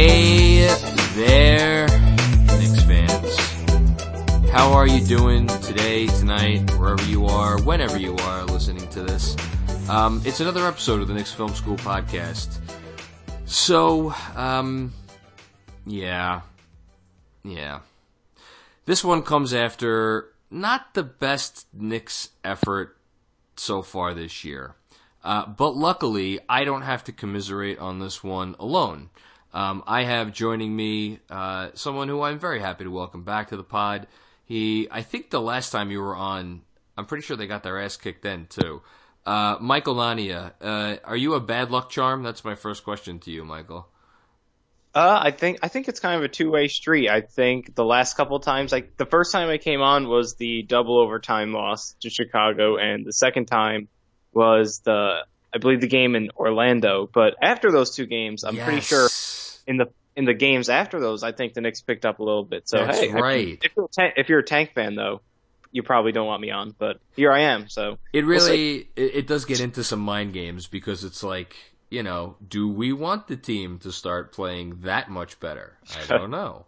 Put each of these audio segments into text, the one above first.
Hey there, Knicks fans. How are you doing today, tonight, wherever you are, whenever you are listening to this? Um, it's another episode of the Knicks Film School podcast. So, um, yeah, yeah. This one comes after not the best Knicks effort so far this year. Uh, but luckily, I don't have to commiserate on this one alone. Um, I have joining me uh, someone who I'm very happy to welcome back to the pod. He, I think the last time you were on, I'm pretty sure they got their ass kicked then too. Uh, Michael Nania, uh, are you a bad luck charm? That's my first question to you, Michael. Uh, I think I think it's kind of a two way street. I think the last couple times, like the first time I came on was the double overtime loss to Chicago, and the second time was the I believe the game in Orlando. But after those two games, I'm pretty sure in the in the games after those, I think the Knicks picked up a little bit. So That's hey, right. if, you're a tank, if you're a tank fan though, you probably don't want me on, but here I am. So It we'll really it, it does get into some mind games because it's like you know, do we want the team to start playing that much better? I don't know.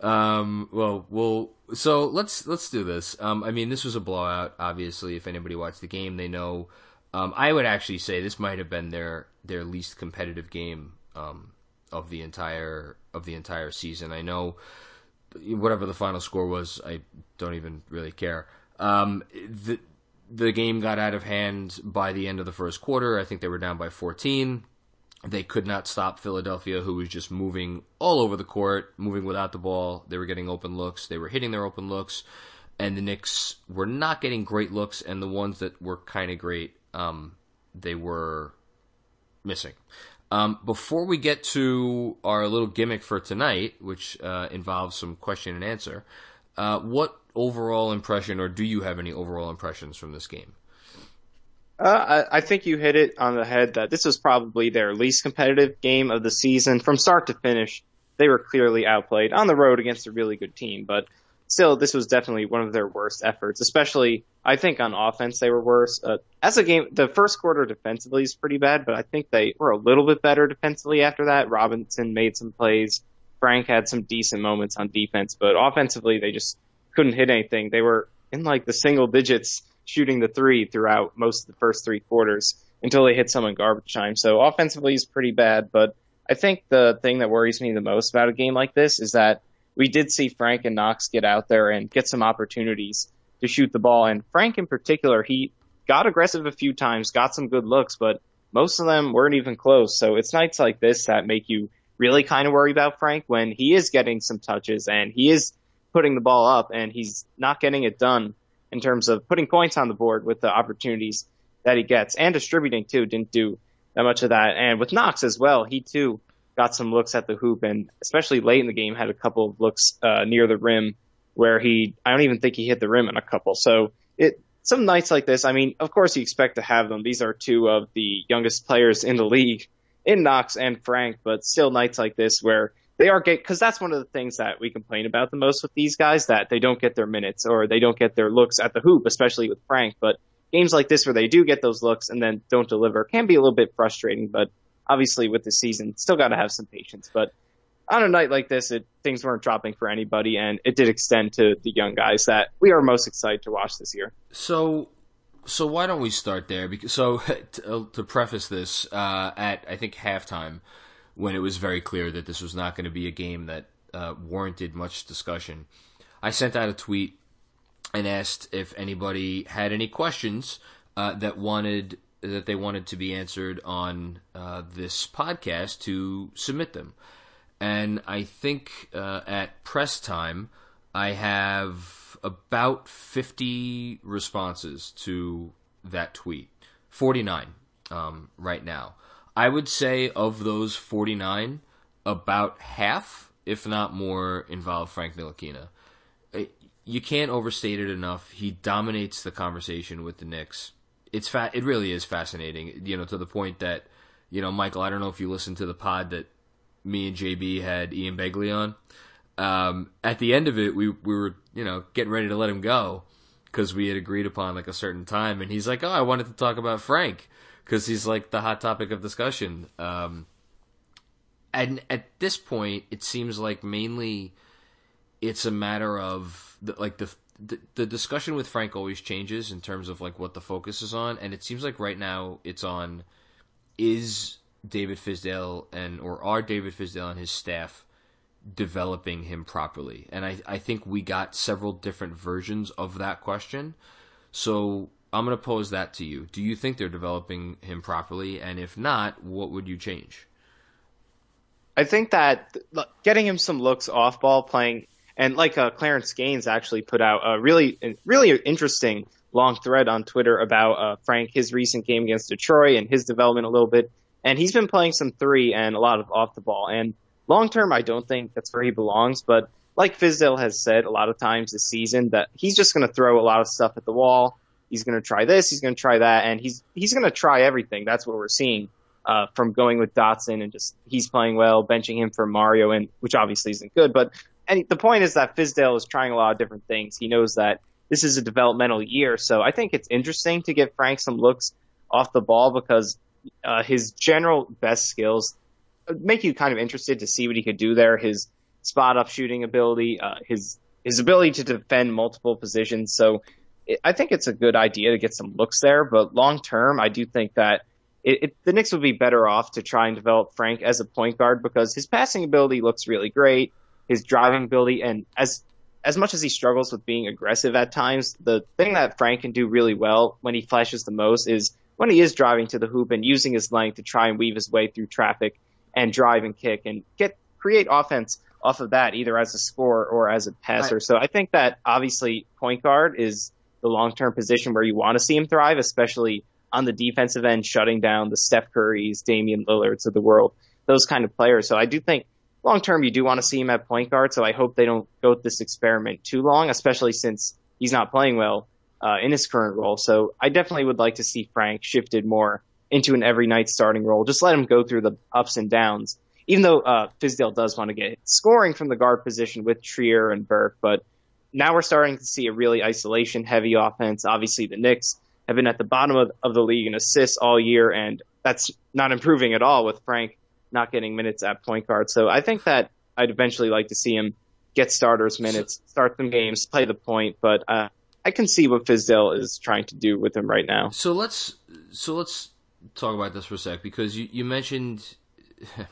Um, well, we'll so let's let's do this. Um, I mean, this was a blowout. Obviously, if anybody watched the game, they know. Um, I would actually say this might have been their their least competitive game um, of the entire of the entire season. I know whatever the final score was, I don't even really care. Um, the the game got out of hand by the end of the first quarter. I think they were down by 14. They could not stop Philadelphia, who was just moving all over the court, moving without the ball. They were getting open looks. They were hitting their open looks, and the Knicks were not getting great looks. And the ones that were kind of great, um, they were missing. Um, before we get to our little gimmick for tonight, which uh, involves some question and answer, uh, what overall impression, or do you have any overall impressions from this game? Uh, I, I think you hit it on the head that this was probably their least competitive game of the season. From start to finish, they were clearly outplayed on the road against a really good team, but still, this was definitely one of their worst efforts, especially, I think, on offense, they were worse. Uh, as a game, the first quarter defensively is pretty bad, but I think they were a little bit better defensively after that. Robinson made some plays. Frank had some decent moments on defense, but offensively, they just couldn't hit anything. They were in like the single digits shooting the three throughout most of the first three quarters until they hit some in garbage time. So offensively is pretty bad, but I think the thing that worries me the most about a game like this is that we did see Frank and Knox get out there and get some opportunities to shoot the ball. And Frank in particular, he got aggressive a few times, got some good looks, but most of them weren't even close. So it's nights like this that make you really kind of worry about Frank when he is getting some touches and he is putting the ball up and he's not getting it done in terms of putting points on the board with the opportunities that he gets and distributing too. Didn't do that much of that. And with Knox as well, he too got some looks at the hoop and especially late in the game had a couple of looks uh, near the rim where he, I don't even think he hit the rim in a couple. So it, some nights like this, I mean, of course you expect to have them. These are two of the youngest players in the league in Knox and Frank, but still nights like this where they are get because that's one of the things that we complain about the most with these guys that they don't get their minutes or they don't get their looks at the hoop, especially with Frank. But games like this where they do get those looks and then don't deliver can be a little bit frustrating. But obviously with the season, still got to have some patience. But on a night like this, it, things weren't dropping for anybody, and it did extend to the young guys that we are most excited to watch this year. So, so why don't we start there? Because so to, to preface this, uh, at I think halftime, when it was very clear that this was not going to be a game that uh, warranted much discussion, I sent out a tweet and asked if anybody had any questions uh, that wanted that they wanted to be answered on uh, this podcast to submit them. And I think uh, at press time, I have about 50 responses to that tweet. 49 um, right now. I would say of those 49, about half, if not more, involve Frank Ntilikina. You can't overstate it enough. He dominates the conversation with the Knicks. It's fat. It really is fascinating. You know, to the point that you know, Michael, I don't know if you listened to the pod that me and JB had Ian Begley on. Um, at the end of it, we we were you know getting ready to let him go because we had agreed upon like a certain time, and he's like, "Oh, I wanted to talk about Frank because he's like the hot topic of discussion." Um, and at this point, it seems like mainly it's a matter of the, like the, the the discussion with Frank always changes in terms of like what the focus is on, and it seems like right now it's on is David Fizdale and or are David Fizdale and his staff developing him properly? And I, I think we got several different versions of that question. So I'm going to pose that to you. Do you think they're developing him properly? And if not, what would you change? I think that getting him some looks off ball playing, and like uh, Clarence Gaines actually put out a really, really interesting long thread on Twitter about uh, Frank, his recent game against Detroit and his development a little bit. And he's been playing some three and a lot of off the ball. And long term, I don't think that's where he belongs. But like Fizdale has said a lot of times this season, that he's just going to throw a lot of stuff at the wall. He's going to try this, he's going to try that, and he's he's going to try everything. That's what we're seeing uh, from going with Dotson and just he's playing well, benching him for Mario, and which obviously isn't good. But and the point is that Fizdale is trying a lot of different things. He knows that this is a developmental year, so I think it's interesting to give Frank some looks off the ball because uh, his general best skills make you kind of interested to see what he could do there. His spot up shooting ability, uh, his his ability to defend multiple positions. So it, I think it's a good idea to get some looks there. But long term, I do think that it, it, the Knicks would be better off to try and develop Frank as a point guard because his passing ability looks really great, his driving ability, and as as much as he struggles with being aggressive at times, the thing that Frank can do really well when he flashes the most is when he is driving to the hoop and using his length to try and weave his way through traffic and drive and kick and get create offense off of that, either as a scorer or as a passer. Right. So I think that obviously point guard is the long term position where you want to see him thrive, especially on the defensive end, shutting down the Steph Currys, Damian Lillards of the world, those kind of players. So I do think long term you do want to see him at point guard. So I hope they don't go with this experiment too long, especially since he's not playing well uh, in his current role. So I definitely would like to see Frank shifted more into an every night starting role. Just let him go through the ups and downs. Even though uh, Fizdale does want to get scoring from the guard position with Trier and Burke, but now we're starting to see a really isolation heavy offense. Obviously, the Knicks have been at the bottom of, of the league in assists all year, and that's not improving at all with Frank not getting minutes at point guard. So I think that I'd eventually like to see him get starters minutes, start some games, play the point. But uh, I can see what Fizdale is trying to do with him right now. So let's so let's talk about this for a sec because you, you mentioned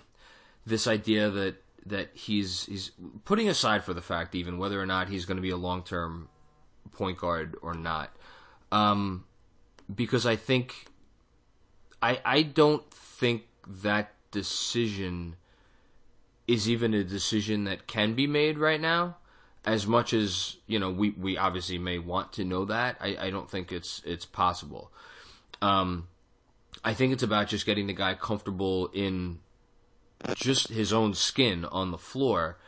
this idea that that he's he's putting aside for the fact even whether or not he's going to be a long term point guard or not. Um, because I think I I don't think that decision is even a decision that can be made right now. As much as you know, we, we obviously may want to know that. I, I don't think it's it's possible. Um, I think it's about just getting the guy comfortable in just his own skin on the floor.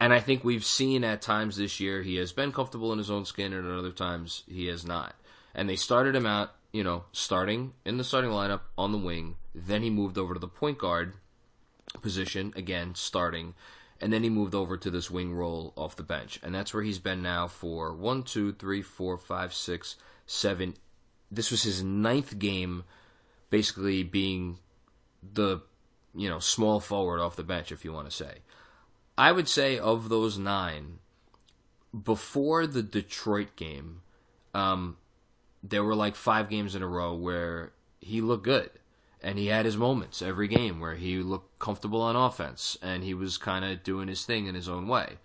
And I think we've seen at times this year he has been comfortable in his own skin, and at other times he has not. And they started him out you know, starting in the starting lineup on the wing. Then he moved over to the point guard position, again, starting. And then he moved over to this wing role off the bench. And that's where he's been now for one, two, three, four, five, six, seven. This was his ninth game, basically being the, you know, small forward off the bench, if you want to say. I would say of those nine, before the Detroit game, um, there were like five games in a row where he looked good and he had his moments every game where he looked comfortable on offense and he was kind of doing his thing in his own way.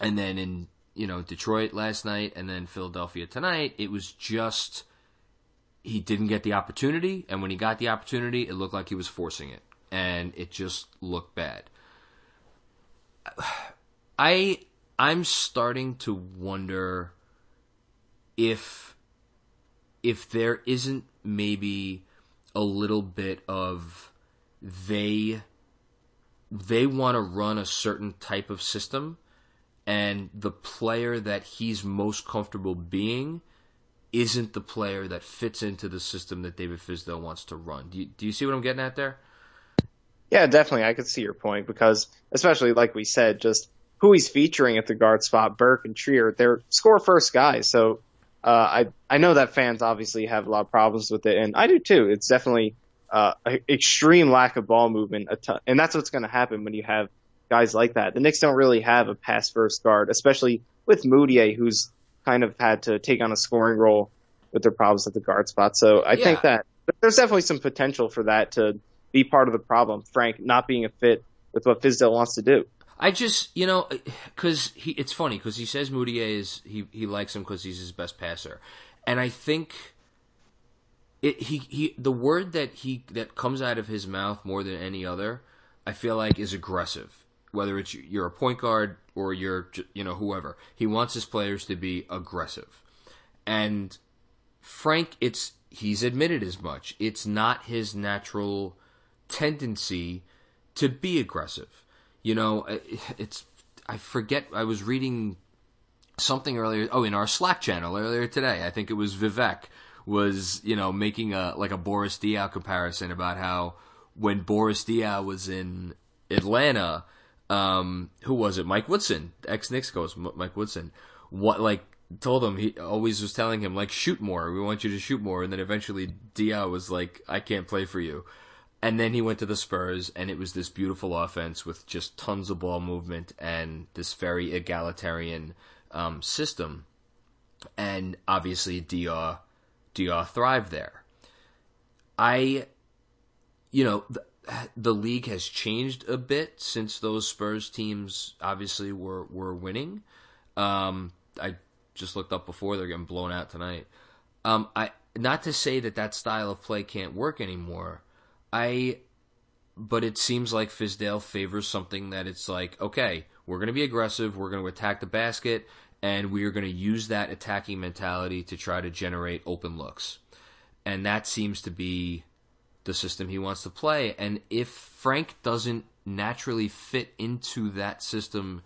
And then in you know Detroit last night and then Philadelphia tonight, it was just he didn't get the opportunity and when he got the opportunity, it looked like he was forcing it and it just looked bad. I I'm starting to wonder if if there isn't maybe a little bit of they they want to run a certain type of system and the player that he's most comfortable being isn't the player that fits into the system that David Fizdale wants to run. Do you, do you see what I'm getting at there? Yeah, definitely. I could see your point because, especially like we said, just who he's featuring at the guard spot, Burke and Trier, they're score first guys. So uh, I I know that fans obviously have a lot of problems with it, and I do too. It's definitely uh, an extreme lack of ball movement, ton, and that's what's going to happen when you have guys like that. The Knicks don't really have a pass first guard, especially with Mudiay, who's kind of had to take on a scoring role with their problems at the guard spot. So I yeah. think that there's definitely some potential for that to be part of the problem. Frank not being a fit with what Fizdale wants to do. I just, you know, because he, it's funny because he says Mudiay is he he likes him because he's his best passer, and I think it he he the word that he that comes out of his mouth more than any other, I feel like is aggressive. Whether it's you're a point guard or you're you know whoever, he wants his players to be aggressive, and Frank, it's he's admitted as much. It's not his natural tendency to be aggressive you know, it's I forget. I was reading something earlier. Oh, in our Slack channel earlier today, I think it was Vivek was you know making a like a Boris Diaw comparison about how when Boris Diaw was in Atlanta, um, who was it? Mike Woodson, ex Knicks coach, Mike Woodson. What like told him he always was telling him like shoot more. We want you to shoot more, and then eventually Diaw was like, I can't play for you. And then he went to the Spurs, and it was this beautiful offense with just tons of ball movement and this very egalitarian um, system. And obviously, Diaw, Diaw thrived there. I, you know, the, the league has changed a bit since those Spurs teams obviously were were winning. Um, I just looked up before; they're getting blown out tonight. Um, I not to say that that style of play can't work anymore I but it seems like Fizdale favors something that it's like, okay, we're going to be aggressive, we're going to attack the basket, and we are going to use that attacking mentality to try to generate open looks. And that seems to be the system he wants to play. And if Frank doesn't naturally fit into that system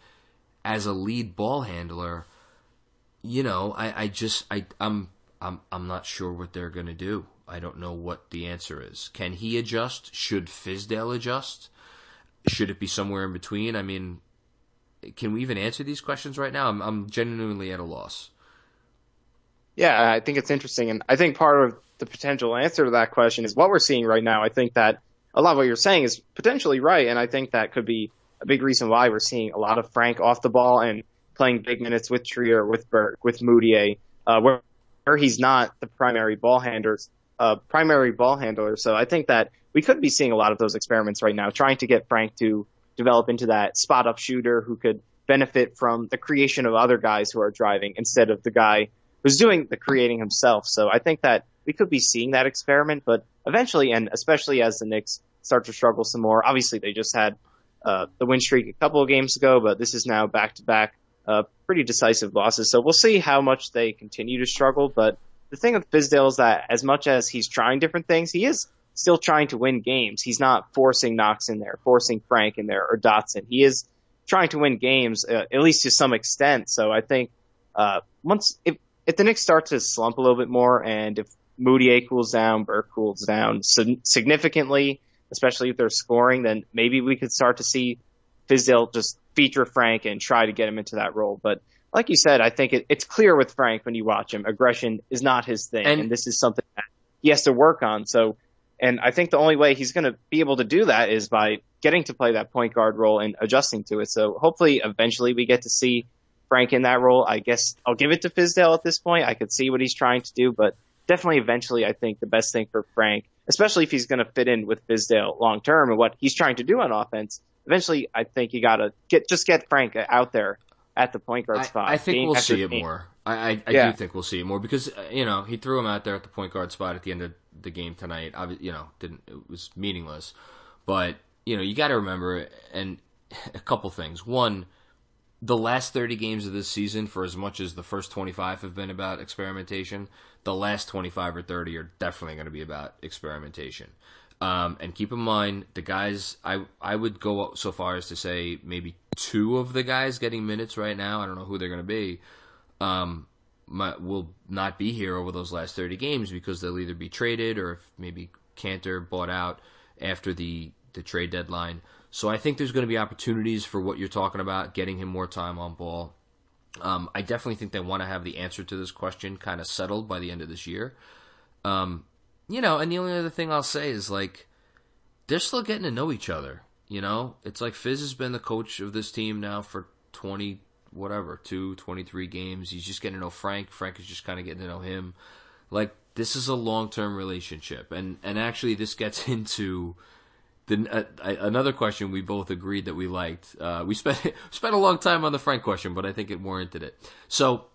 as a lead ball handler, you know, I, I just I I'm I'm I'm not sure what they're gonna do. I don't know what the answer is. Can he adjust? Should Fizdale adjust? Should it be somewhere in between? I mean, can we even answer these questions right now? I'm, I'm genuinely at a loss. Yeah, I think it's interesting. And I think part of the potential answer to that question is what we're seeing right now. I think that a lot of what you're saying is potentially right. And I think that could be a big reason why we're seeing a lot of Frank off the ball and playing big minutes with Trier, with Burke, with Mudiay, uh, where, where he's not the primary ball handlers a primary ball handler. So I think that we could be seeing a lot of those experiments right now, trying to get Frank to develop into that spot up shooter who could benefit from the creation of other guys who are driving instead of the guy who's doing the creating himself. So I think that we could be seeing that experiment, but eventually, and especially as the Knicks start to struggle some more, obviously they just had uh, the win streak a couple of games ago, but this is now back to back, pretty decisive losses. So we'll see how much they continue to struggle, but the thing with Fizdale is that as much as he's trying different things, he is still trying to win games. He's not forcing Knox in there, forcing Frank in there, or Dotson. He is trying to win games, uh, at least to some extent. So I think uh, once if if the Knicks start to slump a little bit more, and if Mudiay cools down, Burke cools down significantly, especially if they're scoring, then maybe we could start to see Fizdale just feature Frank and try to get him into that role. But like you said, I think it, it's clear with Frank when you watch him, aggression is not his thing, and, and this is something that he has to work on. So, and I think the only way he's going to be able to do that is by getting to play that point guard role and adjusting to it. So hopefully, eventually, we get to see Frank in that role. I guess I'll give it to Fizdale at this point. I could see what he's trying to do, but definitely, eventually, I think the best thing for Frank, especially if he's going to fit in with Fizdale long term and what he's trying to do on offense. Eventually, I think you got to get just get Frank out there at the point guard spot. I, I think we'll see it more. I, I, I yeah. do think we'll see it more because uh, you know he threw him out there at the point guard spot at the end of the game tonight. I, you know, didn't it was meaningless, but you know you got to remember and a couple things. One, the last thirty games of this season, for as much as the first twenty five have been about experimentation, the last twenty five or thirty are definitely going to be about experimentation. Um, and keep in mind the guys. I I would go so far as to say maybe two of the guys getting minutes right now. I don't know who they're going to be. Um, will not be here over those last 30 games because they'll either be traded or if maybe Kanter bought out after the, the trade deadline. So I think there's going to be opportunities for what you're talking about, getting him more time on ball. Um, I definitely think they want to have the answer to this question kind of settled by the end of this year. Um, you know, and the only other thing I'll say is like they're still getting to know each other. You know, it's like Fizz has been the coach of this team now for 20, whatever, two, 23 games. He's just getting to know Frank. Frank is just kind of getting to know him. Like, this is a long term relationship. And, and actually, this gets into the, uh, another question we both agreed that we liked. Uh, we spent, spent a long time on the Frank question, but I think it warranted it. So,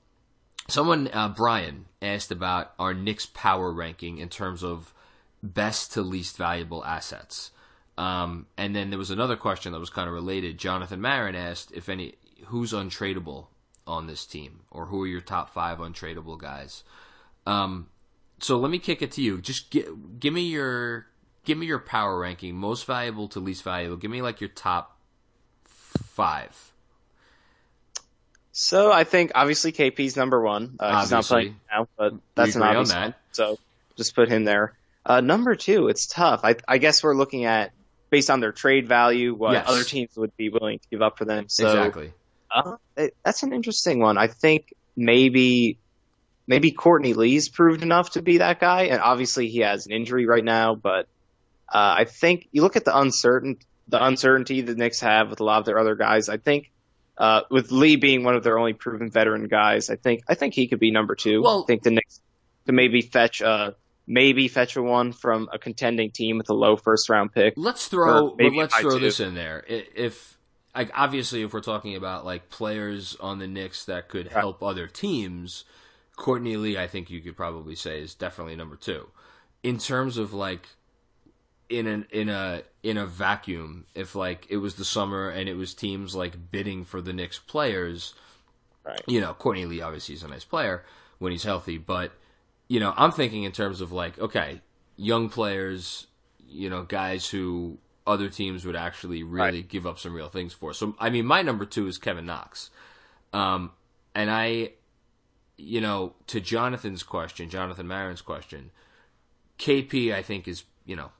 someone, uh, Brian, asked about our Knicks power ranking in terms of best to least valuable assets. Um, and then there was another question that was kind of related. Jonathan Marin asked if any who's untradeable on this team, or who are your top five untradeable guys. Um, so let me kick it to you. Just give, give me your give me your power ranking, most valuable to least valuable. Give me like your top five. So I think obviously KP's number one. Uh, he's not playing now, but that's an obvious on one. So just put him there. Uh, number two, it's tough. I, I, guess we're looking at based on their trade value, what yes. other teams would be willing to give up for them. So, exactly. Uh, it, that's an interesting one. I think maybe maybe Courtney Lee's proved enough to be that guy, and obviously he has an injury right now. But uh, I think you look at the uncertain the uncertainty the Knicks have with a lot of their other guys. I think uh, with Lee being one of their only proven veteran guys, I think I think he could be number two. Well, I think the Knicks to maybe fetch uh, maybe fetch a one from a contending team with a low first round pick. Let's throw let's throw two. this in there. If like obviously if we're talking about like players on the Knicks that could help right. other teams, Courtney Lee I think you could probably say is definitely number 2. In terms of like in an in a in a vacuum, if like it was the summer and it was teams like bidding for the Knicks players, right. you know, Courtney Lee obviously is a nice player when he's healthy, but you know, I'm thinking in terms of like, okay, young players, you know, guys who other teams would actually really right. give up some real things for. So, I mean, my number two is Kevin Knox. Um, and I, you know, to Jonathan's question, Jonathan Marin's question, KP, I think, is, you know,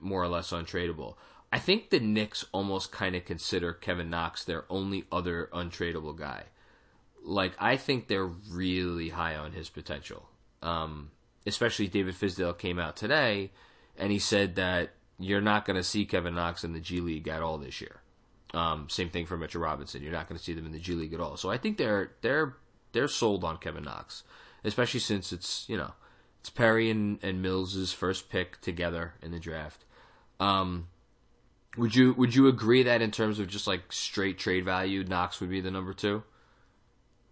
more or less untradeable. I think the Knicks almost kind of consider Kevin Knox their only other untradeable guy. Like, I think they're really high on his potential. Um, especially David Fizdale came out today and he said that you're not going to see Kevin Knox in the G League at all this year. Um, same thing for Mitchell Robinson. You're not going to see them in the G League at all. So I think they're they're they're sold on Kevin Knox, especially since it's you know it's Perry and, and Mills's first pick together in the draft. Um, would you would you agree that in terms of just like straight trade value, Knox would be the number two?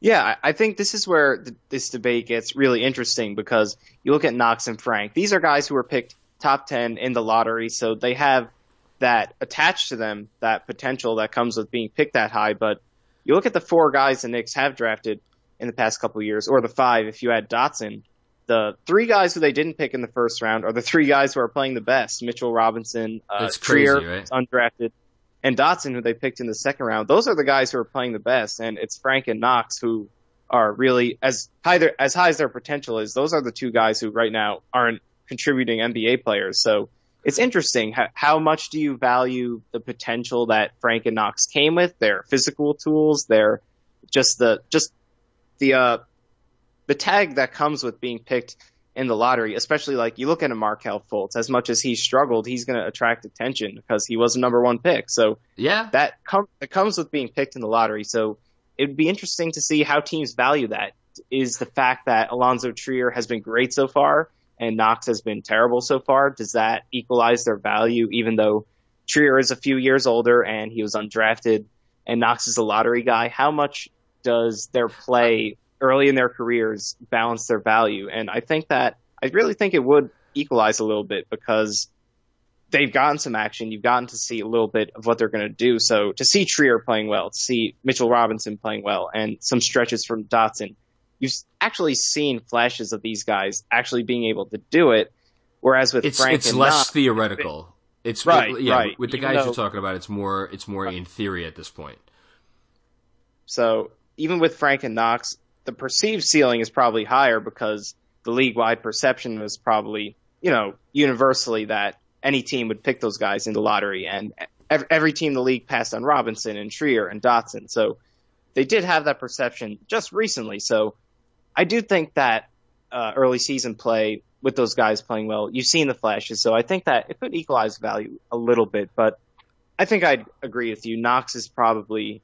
Yeah, I think this is where the, this debate gets really interesting because you look at Knox and Frank. These are guys who were picked top 10 in the lottery, so they have that attached to them, that potential that comes with being picked that high. But you look at the four guys the Knicks have drafted in the past couple years, or the five if you add Dotson. The three guys who they didn't pick in the first round are the three guys who are playing the best: Mitchell Robinson, uh, Trier, right? undrafted, and Dotson, who they picked in the second round, those are the guys who are playing the best. And it's Frank and Knox who are really as high their, as high as their potential is. Those are the two guys who right now aren't contributing NBA players. So it's interesting. How, how much do you value the potential that Frank and Knox came with? Their physical tools, their just the just the uh, the tag that comes with being picked in the lottery, especially like you look at a Markelle Fultz, as much as he struggled, he's going to attract attention because he was a number one pick. So yeah, that, com- that comes with being picked in the lottery. So it'd be interesting to see how teams value that. Is the fact that Allonzo Trier has been great so far and Knox has been terrible so far, does that equalize their value even though Trier is a few years older and he was undrafted and Knox is a lottery guy? How much does their play early in their careers balance their value. And I think that I really think it would equalize a little bit because they've gotten some action. You've gotten to see a little bit of what they're going to do. So to see Trier playing well, to see Mitchell Robinson playing well, and some stretches from Dotson, you've actually seen flashes of these guys actually being able to do it. Whereas with it's Frank it's less Knox, theoretical. It's right, yeah. Right. With the even guys though, you're talking about, it's more it's more right. in theory at this point. So even with Frank and Knox, the perceived ceiling is probably higher because the league wide perception was probably, you know, universally that any team would pick those guys in the lottery and every, team in the league passed on Robinson and Trier and Dotson. So they did have that perception just recently. So I do think that uh, early season play with those guys playing well, you've seen the flashes. So I think that it could equalize value a little bit, but I think I'd agree with you. Knox is probably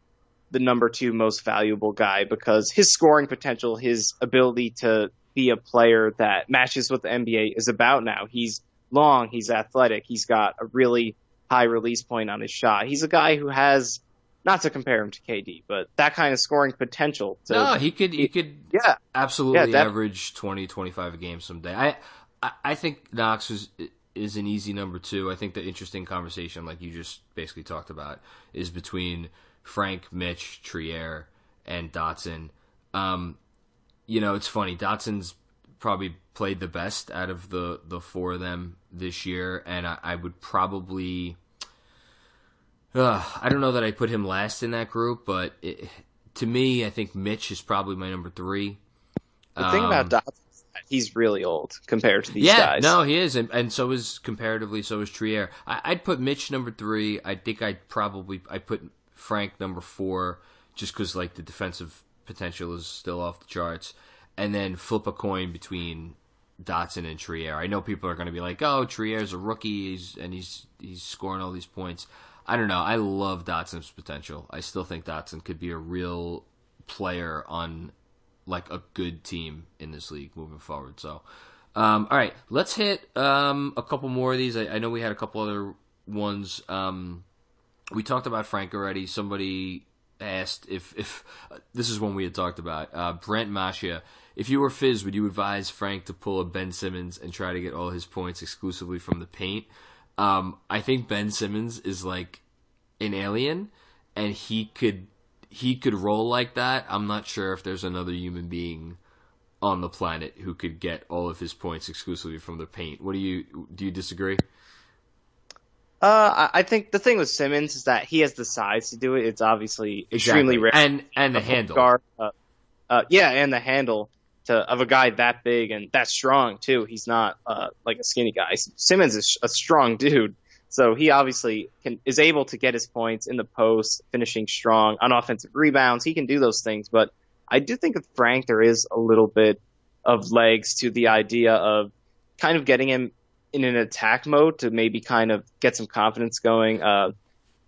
the number two most valuable guy because his scoring potential, his ability to be a player that matches what the NBA is about now. He's long, he's athletic, he's got a really high release point on his shot. He's a guy who has not to compare him to KD, but that kind of scoring potential. To, no, he could he could yeah absolutely Yeah, average 20, 25 a game someday. I I, I think Knox is is an easy number two. I think the interesting conversation, like you just basically talked about, is between Frank, Mitch, Trier, and Dotson. Um, you know, it's funny. Dotson's probably played the best out of the the four of them this year, and I, I would probably. Uh, I don't know that I put him last in that group, but it, to me, I think Mitch is probably my number three. The thing Um, about Dotson is that he's really old compared to these yeah, guys. no, he is, and, and so is comparatively, so is Trier. I, I'd put Mitch number three. I think I'd probably I put Frank number four, just because like the defensive potential is still off the charts, and then flip a coin between Dotson and Trier. I know people are going to be like, "Oh, Trier's a rookie, he's, and he's he's scoring all these points." I don't know. I love Dotson's potential. I still think Dotson could be a real player on like a good team in this league moving forward. So, um, all right, let's hit um, a couple more of these. I, I know we had a couple other ones. Um, we talked about Frank already. Somebody asked if if this is one we had talked about. Uh, Brent Masha, if you were Fizz, would you advise Frank to pull a Ben Simmons and try to get all his points exclusively from the paint? Um, I think Ben Simmons is like an alien, and he could he could roll like that. I'm not sure if there's another human being on the planet who could get all of his points exclusively from the paint. What do you do? You disagree? Uh, I think the thing with Simmons is that he has the size to do it. It's obviously extremely rare. and and the handle. Guard, uh, uh, yeah, and the handle to of a guy that big and that strong too. He's not uh, like a skinny guy. Simmons is a strong dude, so he obviously can is able to get his points in the post, finishing strong on offensive rebounds. He can do those things, but I do think with Frank there is a little bit of legs to the idea of kind of getting him in an attack mode to maybe kind of get some confidence going. Uh,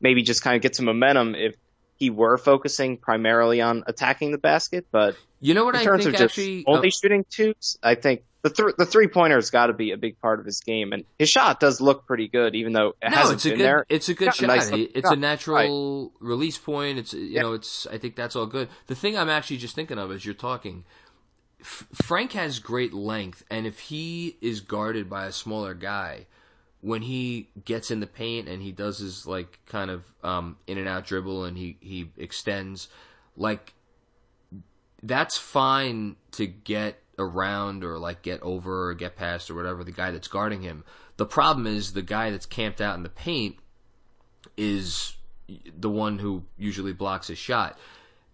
maybe just kind of get some momentum if he were focusing primarily on attacking the basket. But You know what in I terms think of just actually only uh, shooting twos, I think the th- the three pointer's got to be a big part of his game, and his shot does look pretty good, even though it no, hasn't it's a been good there. it's a good shot. nice It- it's a natural release point. It's you Yeah. know it's I think that's all good. The thing I'm actually just thinking of as you're talking, F- Frank has great length, and if he is guarded by a smaller guy, when he gets in the paint and he does his like kind of um, in and out dribble and he he extends, like that's fine to get around or like get over or get past or whatever the guy that's guarding him. The problem is the guy that's camped out in the paint is the one who usually blocks his shot.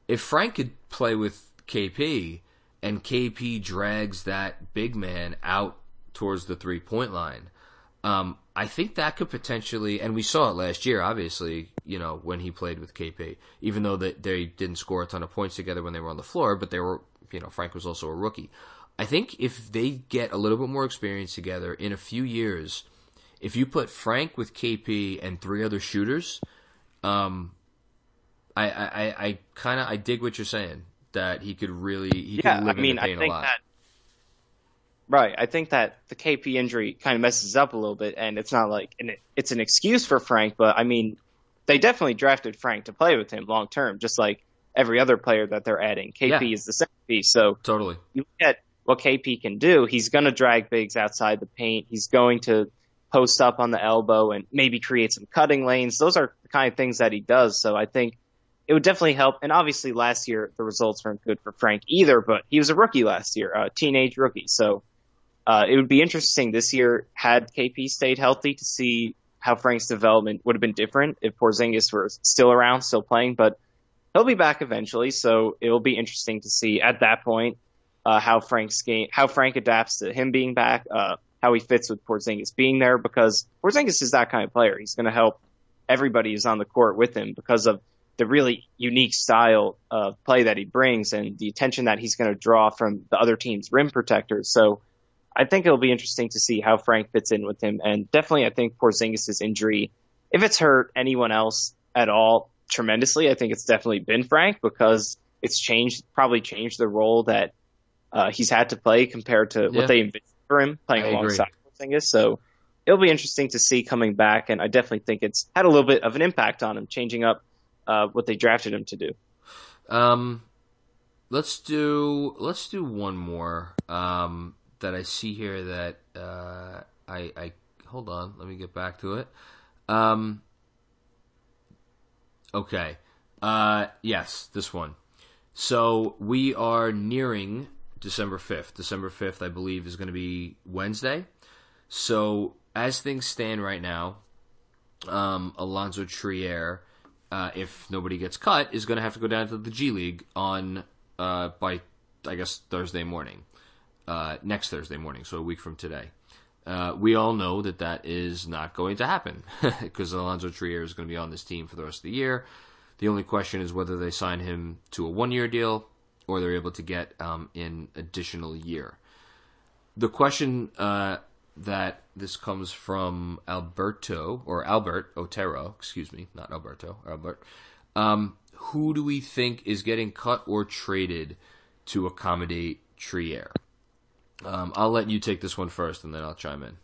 If Frank could play with KP and KP drags that big man out towards the three point line, um, I think that could potentially, and we saw it last year, obviously, you know, when he played with KP, even though that they didn't score a ton of points together when they were on the floor, but they were, you know, Frank was also a rookie. I think if they get a little bit more experience together in a few years, if you put Frank with KP and three other shooters, um, I, I, I kind of I dig what you're saying that he could really he yeah, could live I mean, in the I think a lot. that. Right, I think that the KP injury kind of messes up a little bit, and it's not like an, it's an excuse for Frank, but I mean, they definitely drafted Frank to play with him long term, just like every other player that they're adding. KP Yeah. is the centerpiece, so totally. you get what KP can do. He's going to drag bigs outside the paint. He's going to post up on the elbow and maybe create some cutting lanes. Those are the kind of things that he does. So I think it would definitely help. And obviously last year the results weren't good for Frank either, but he was a rookie last year, a teenage rookie. So uh, it would be interesting this year had KP stayed healthy to see how Frank's development would have been different if Porzingis were still around, still playing. But he'll be back eventually. So it will be interesting to see at that point uh, how Frank's game, how Frank adapts to him being back, uh, how he fits with Porzingis being there because Porzingis is that kind of player. He's going to help everybody who's on the court with him because of the really unique style of play that he brings and the attention that he's going to draw from the other team's rim protectors. So I think it'll be interesting to see how Frank fits in with him. And definitely, I think Porzingis' injury, if it's hurt anyone else at all tremendously, I think it's definitely been Frank because it's changed, probably changed the role that uh, he's had to play compared to yeah. what they envisioned for him playing I alongside agree. Porzingis. So it'll be interesting to see coming back. And I definitely think it's had a little bit of an impact on him, changing up uh, what they drafted him to do. Um, let's do let's do one more. Um, that I see here that uh, I, I hold on. Let me get back to it. Um, okay. Uh, yes, this one. So we are nearing December 5th. December 5th, I believe, is going to be Wednesday. So as things stand right now, um, Allonzo Trier, uh, if nobody gets cut, is going to have to go down to the G League on uh, by I guess Thursday morning uh, next Thursday morning, so a week from today. Uh, we all know that that is not going to happen because Allonzo Trier is going to be on this team for the rest of the year. The only question is whether they sign him to a one year deal or they're able to get um, an additional year. The question uh, that this comes from Alberto or Albert Otero, excuse me, not Alberto, Albert. Um, who do we think is getting cut or traded to accommodate Trier? Um, I'll let you take this one first, and then I'll chime in.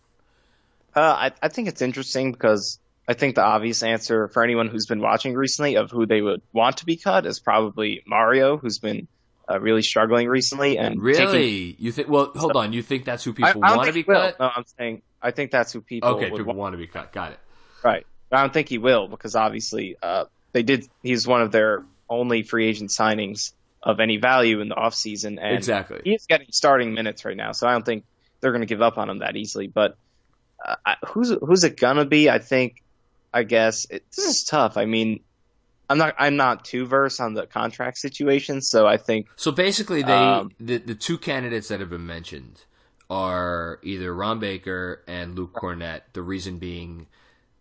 Uh, I, I think it's interesting because I think the obvious answer for anyone who's been watching recently of who they would want to be cut is probably Mario, who's been uh, really struggling recently. And really, taking... you think? Well, hold on. You think that's who people want to be cut? No, I'm saying I think that's who people. Okay, people want. want to be cut. Got it. Right. But I don't think he will because obviously uh, they did. He's one of their only free agent signings of any value in the offseason. And exactly. he's getting starting minutes right now, so I don't think they're going to give up on him that easily. But uh, who's who's it gonna be? I think, I guess it, this is tough. I mean, I'm not I'm not too versed on the contract situation, so I think. So basically, they um, the the two candidates that have been mentioned are either Ron Baker and Luke Kornet. The reason being,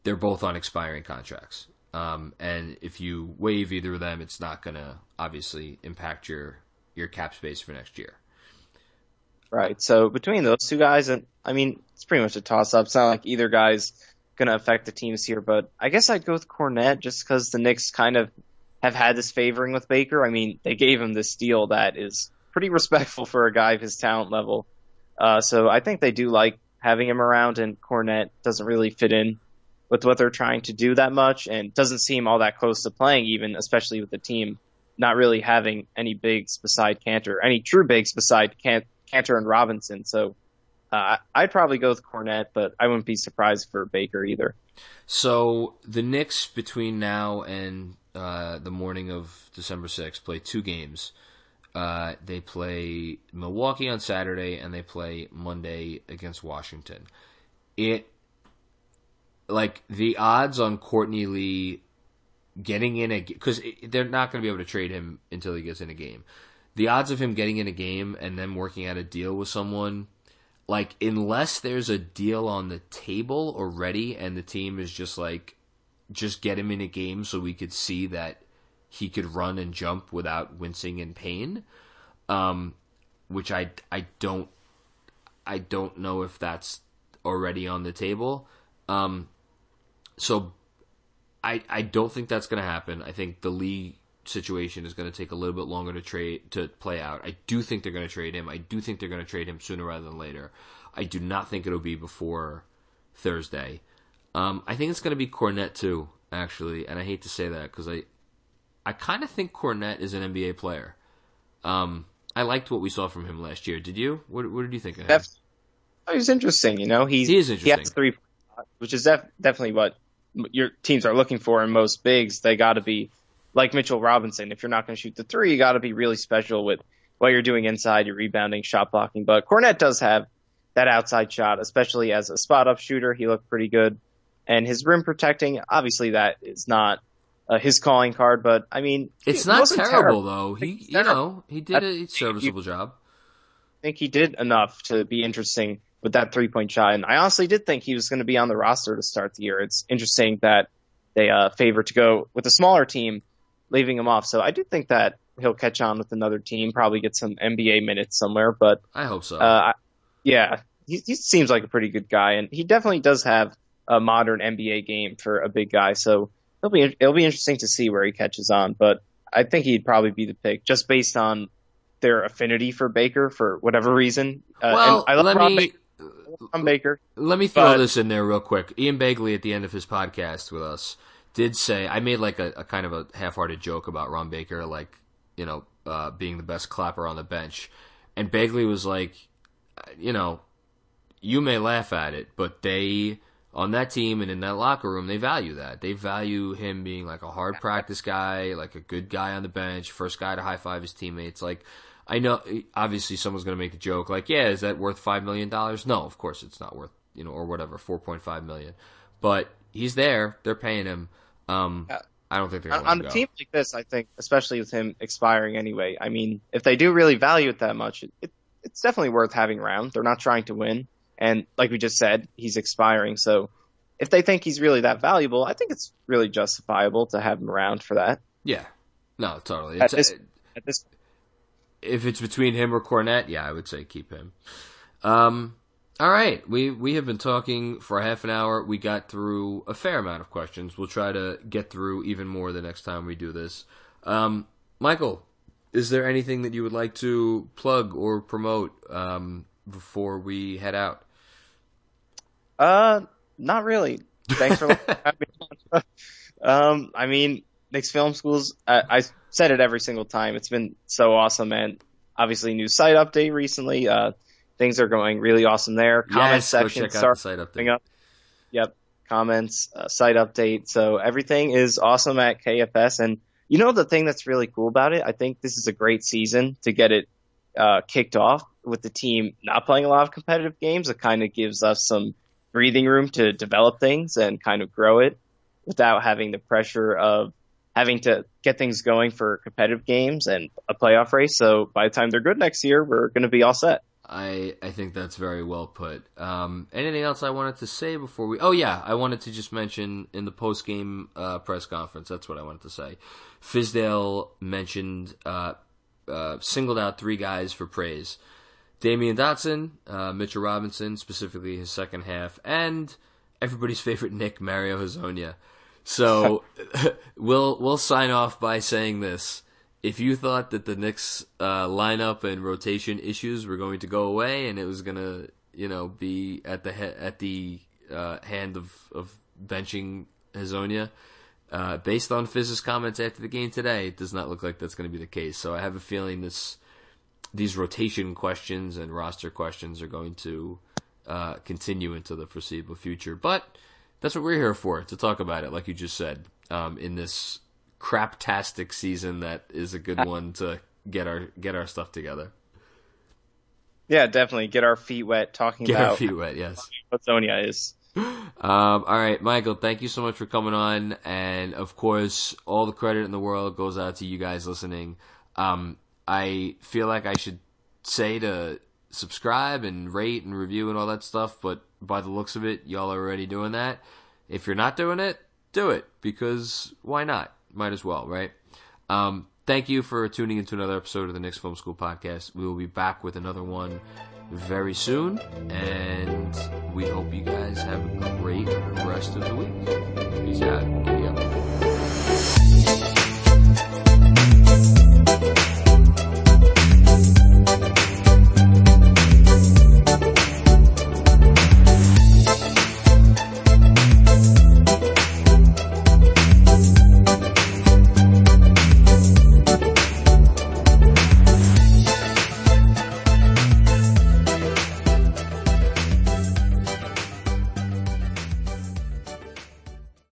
they're both on expiring contracts. Um, and if you waive either of them, it's not going to obviously impact your your cap space for next year. Right. So between those two guys, and I mean, it's pretty much a toss up. It's not like either guy's going to affect the teams here, but I guess I'd go with Kornet just because the Knicks kind of have had this favoring with Baker. I mean, they gave him this deal that is pretty respectful for a guy of his talent level. Uh, so I think they do like having him around, and Kornet doesn't really fit in with what they're trying to do that much and doesn't seem all that close to playing even, especially with the team not really having any bigs beside Kanter, any true bigs beside Can- Kanter and Robinson. So uh, I'd probably go with Kornet, but I wouldn't be surprised for Baker either. So the Knicks between now and uh, the morning of December 6th play two games. Uh, they play Milwaukee on Saturday and they play Monday against Washington. It like the odds on Courtney Lee getting in a because they're not going to be able to trade him until he gets in a game. The odds of him getting in a game and then working out a deal with someone, like unless there's a deal on the table already and the team is just like, just get him in a game so we could see that he could run and jump without wincing in pain. Um, which I I don't I don't know if that's already on the table. Um, so I I don't think that's going to happen. I think the Lee situation is going to take a little bit longer to trade to play out. I do think they're going to trade him. I do think they're going to trade him sooner rather than later. I do not think it'll be before Thursday. Um, I think it's going to be Kornet too, actually, and I hate to say that because I I kind of think Kornet is an NBA player. Um, I liked what we saw from him last year. Did you? What, what did you think of him? Oh, he's interesting. You know, he's he is interesting. He has three, which is def- definitely what your teams are looking for in most bigs, they got to be like Mitchell Robinson. If you're not going to shoot the three, you got to be really special with what you're doing inside, your rebounding, shot blocking. But Kornet does have that outside shot, especially as a spot up shooter. He looked pretty good. And his rim protecting, obviously, that is not uh, his calling card. But I mean, it's not wasn't terrible, though. He, you terrible. know, he did a serviceable job. I think he did enough to be interesting with that three point shot. And I honestly did think he was going to be on the roster to start the year. It's interesting that they uh, favor to go with a smaller team, leaving him off. So I do think that he'll catch on with another team, probably get some NBA minutes somewhere. But I hope so. uh, yeah, he, he seems like a pretty good guy, and he definitely does have a modern NBA game for a big guy. So it'll be it'll be interesting to see where he catches on. But I think he'd probably be the pick just based on their affinity for Baker for whatever reason. Uh, well, I love let me Baker. Ron Baker. let me throw but- this in there real quick. Ian Begley at the end of his podcast with us did say I made like a, a kind of a half-hearted joke about Ron Baker, like you know, uh, being the best clapper on the bench, and Begley was like, you know, you may laugh at it, but they on that team and in that locker room, they value that. They value him being like a hard practice guy, like a good guy on the bench, first guy to high five his teammates. Like, I know, obviously, someone's going to make the joke, like, yeah, is that worth $5 million? No, of course it's not worth, you know, or whatever, 4.5 million. But he's there, they're paying him. Um, Yeah. I don't think they're On, on to a go. team like this, I think, especially with him expiring anyway. I mean, if they do really value it that much, it, it, it's definitely worth having around. They're not trying to win, and like we just said, he's expiring. So if they think he's really that valuable, I think it's really justifiable to have him around for that. Yeah. No, totally. At It's, this- At this, if it's between him or Kornet, yeah, I would say keep him. Um, all right, we we have been talking for half an hour. We got through a fair amount of questions. We'll try to get through even more the next time we do this. Um, Michael, is there anything that you would like to plug or promote um, before we head out? uh, not really. Thanks for having me on. Um, I mean, Knicks Film Schools. I, I said it every single time. It's been so awesome, and obviously, new site update recently. Uh, things are going really awesome there. Comment yes, section start site update. up. Yep, comments, uh, site update. So everything is awesome at KFS, and you know the thing that's really cool about it. I think this is a great season to get it uh, kicked off with the team not playing a lot of competitive games. It kind of gives us some breathing room to develop things and kind of grow it without having the pressure of having to get things going for competitive games and a playoff race. So by the time they're good next year, we're going to be all set. I I think that's very well put. Um, anything else I wanted to say before we? Oh yeah, I wanted to just mention in the post game uh, press conference. That's what I wanted to say. Fizdale mentioned uh, uh, singled out three guys for praise: Damyean Dotson, uh, Mitchell Robinson, specifically his second half, and everybody's favorite Knick Mario Hezonja. So we'll we'll sign off by saying this if you thought that the Knicks uh, lineup and rotation issues were going to go away and it was gonna, you know, be at the he- at the uh, hand of of benching Hezonja, uh, based on Fizz's comments after the game today, it does not look like that's going to be the case. So I have a feeling this these rotation questions and roster questions are going to uh, continue into the foreseeable future. But that's what we're here for to talk about it, like you just said, um, in this craptastic season that is a good one to get our get our stuff together. Yeah, definitely get our feet wet talking Get our about feet wet, yes. what Zonia is. Um, all right, Michael, thank you so much for coming on, and of course, all the credit in the world goes out to you guys listening. Um, I feel like I should say to subscribe and rate and review and all that stuff, but by the looks of it, y'all are already doing that. If you're not doing it, do it because why not? might as well, right? Um, thank you for tuning into another episode of the Knicks Film School podcast. We will be back with another one very soon, and we hope you guys have a great rest of the week. Peace out. Giddy up.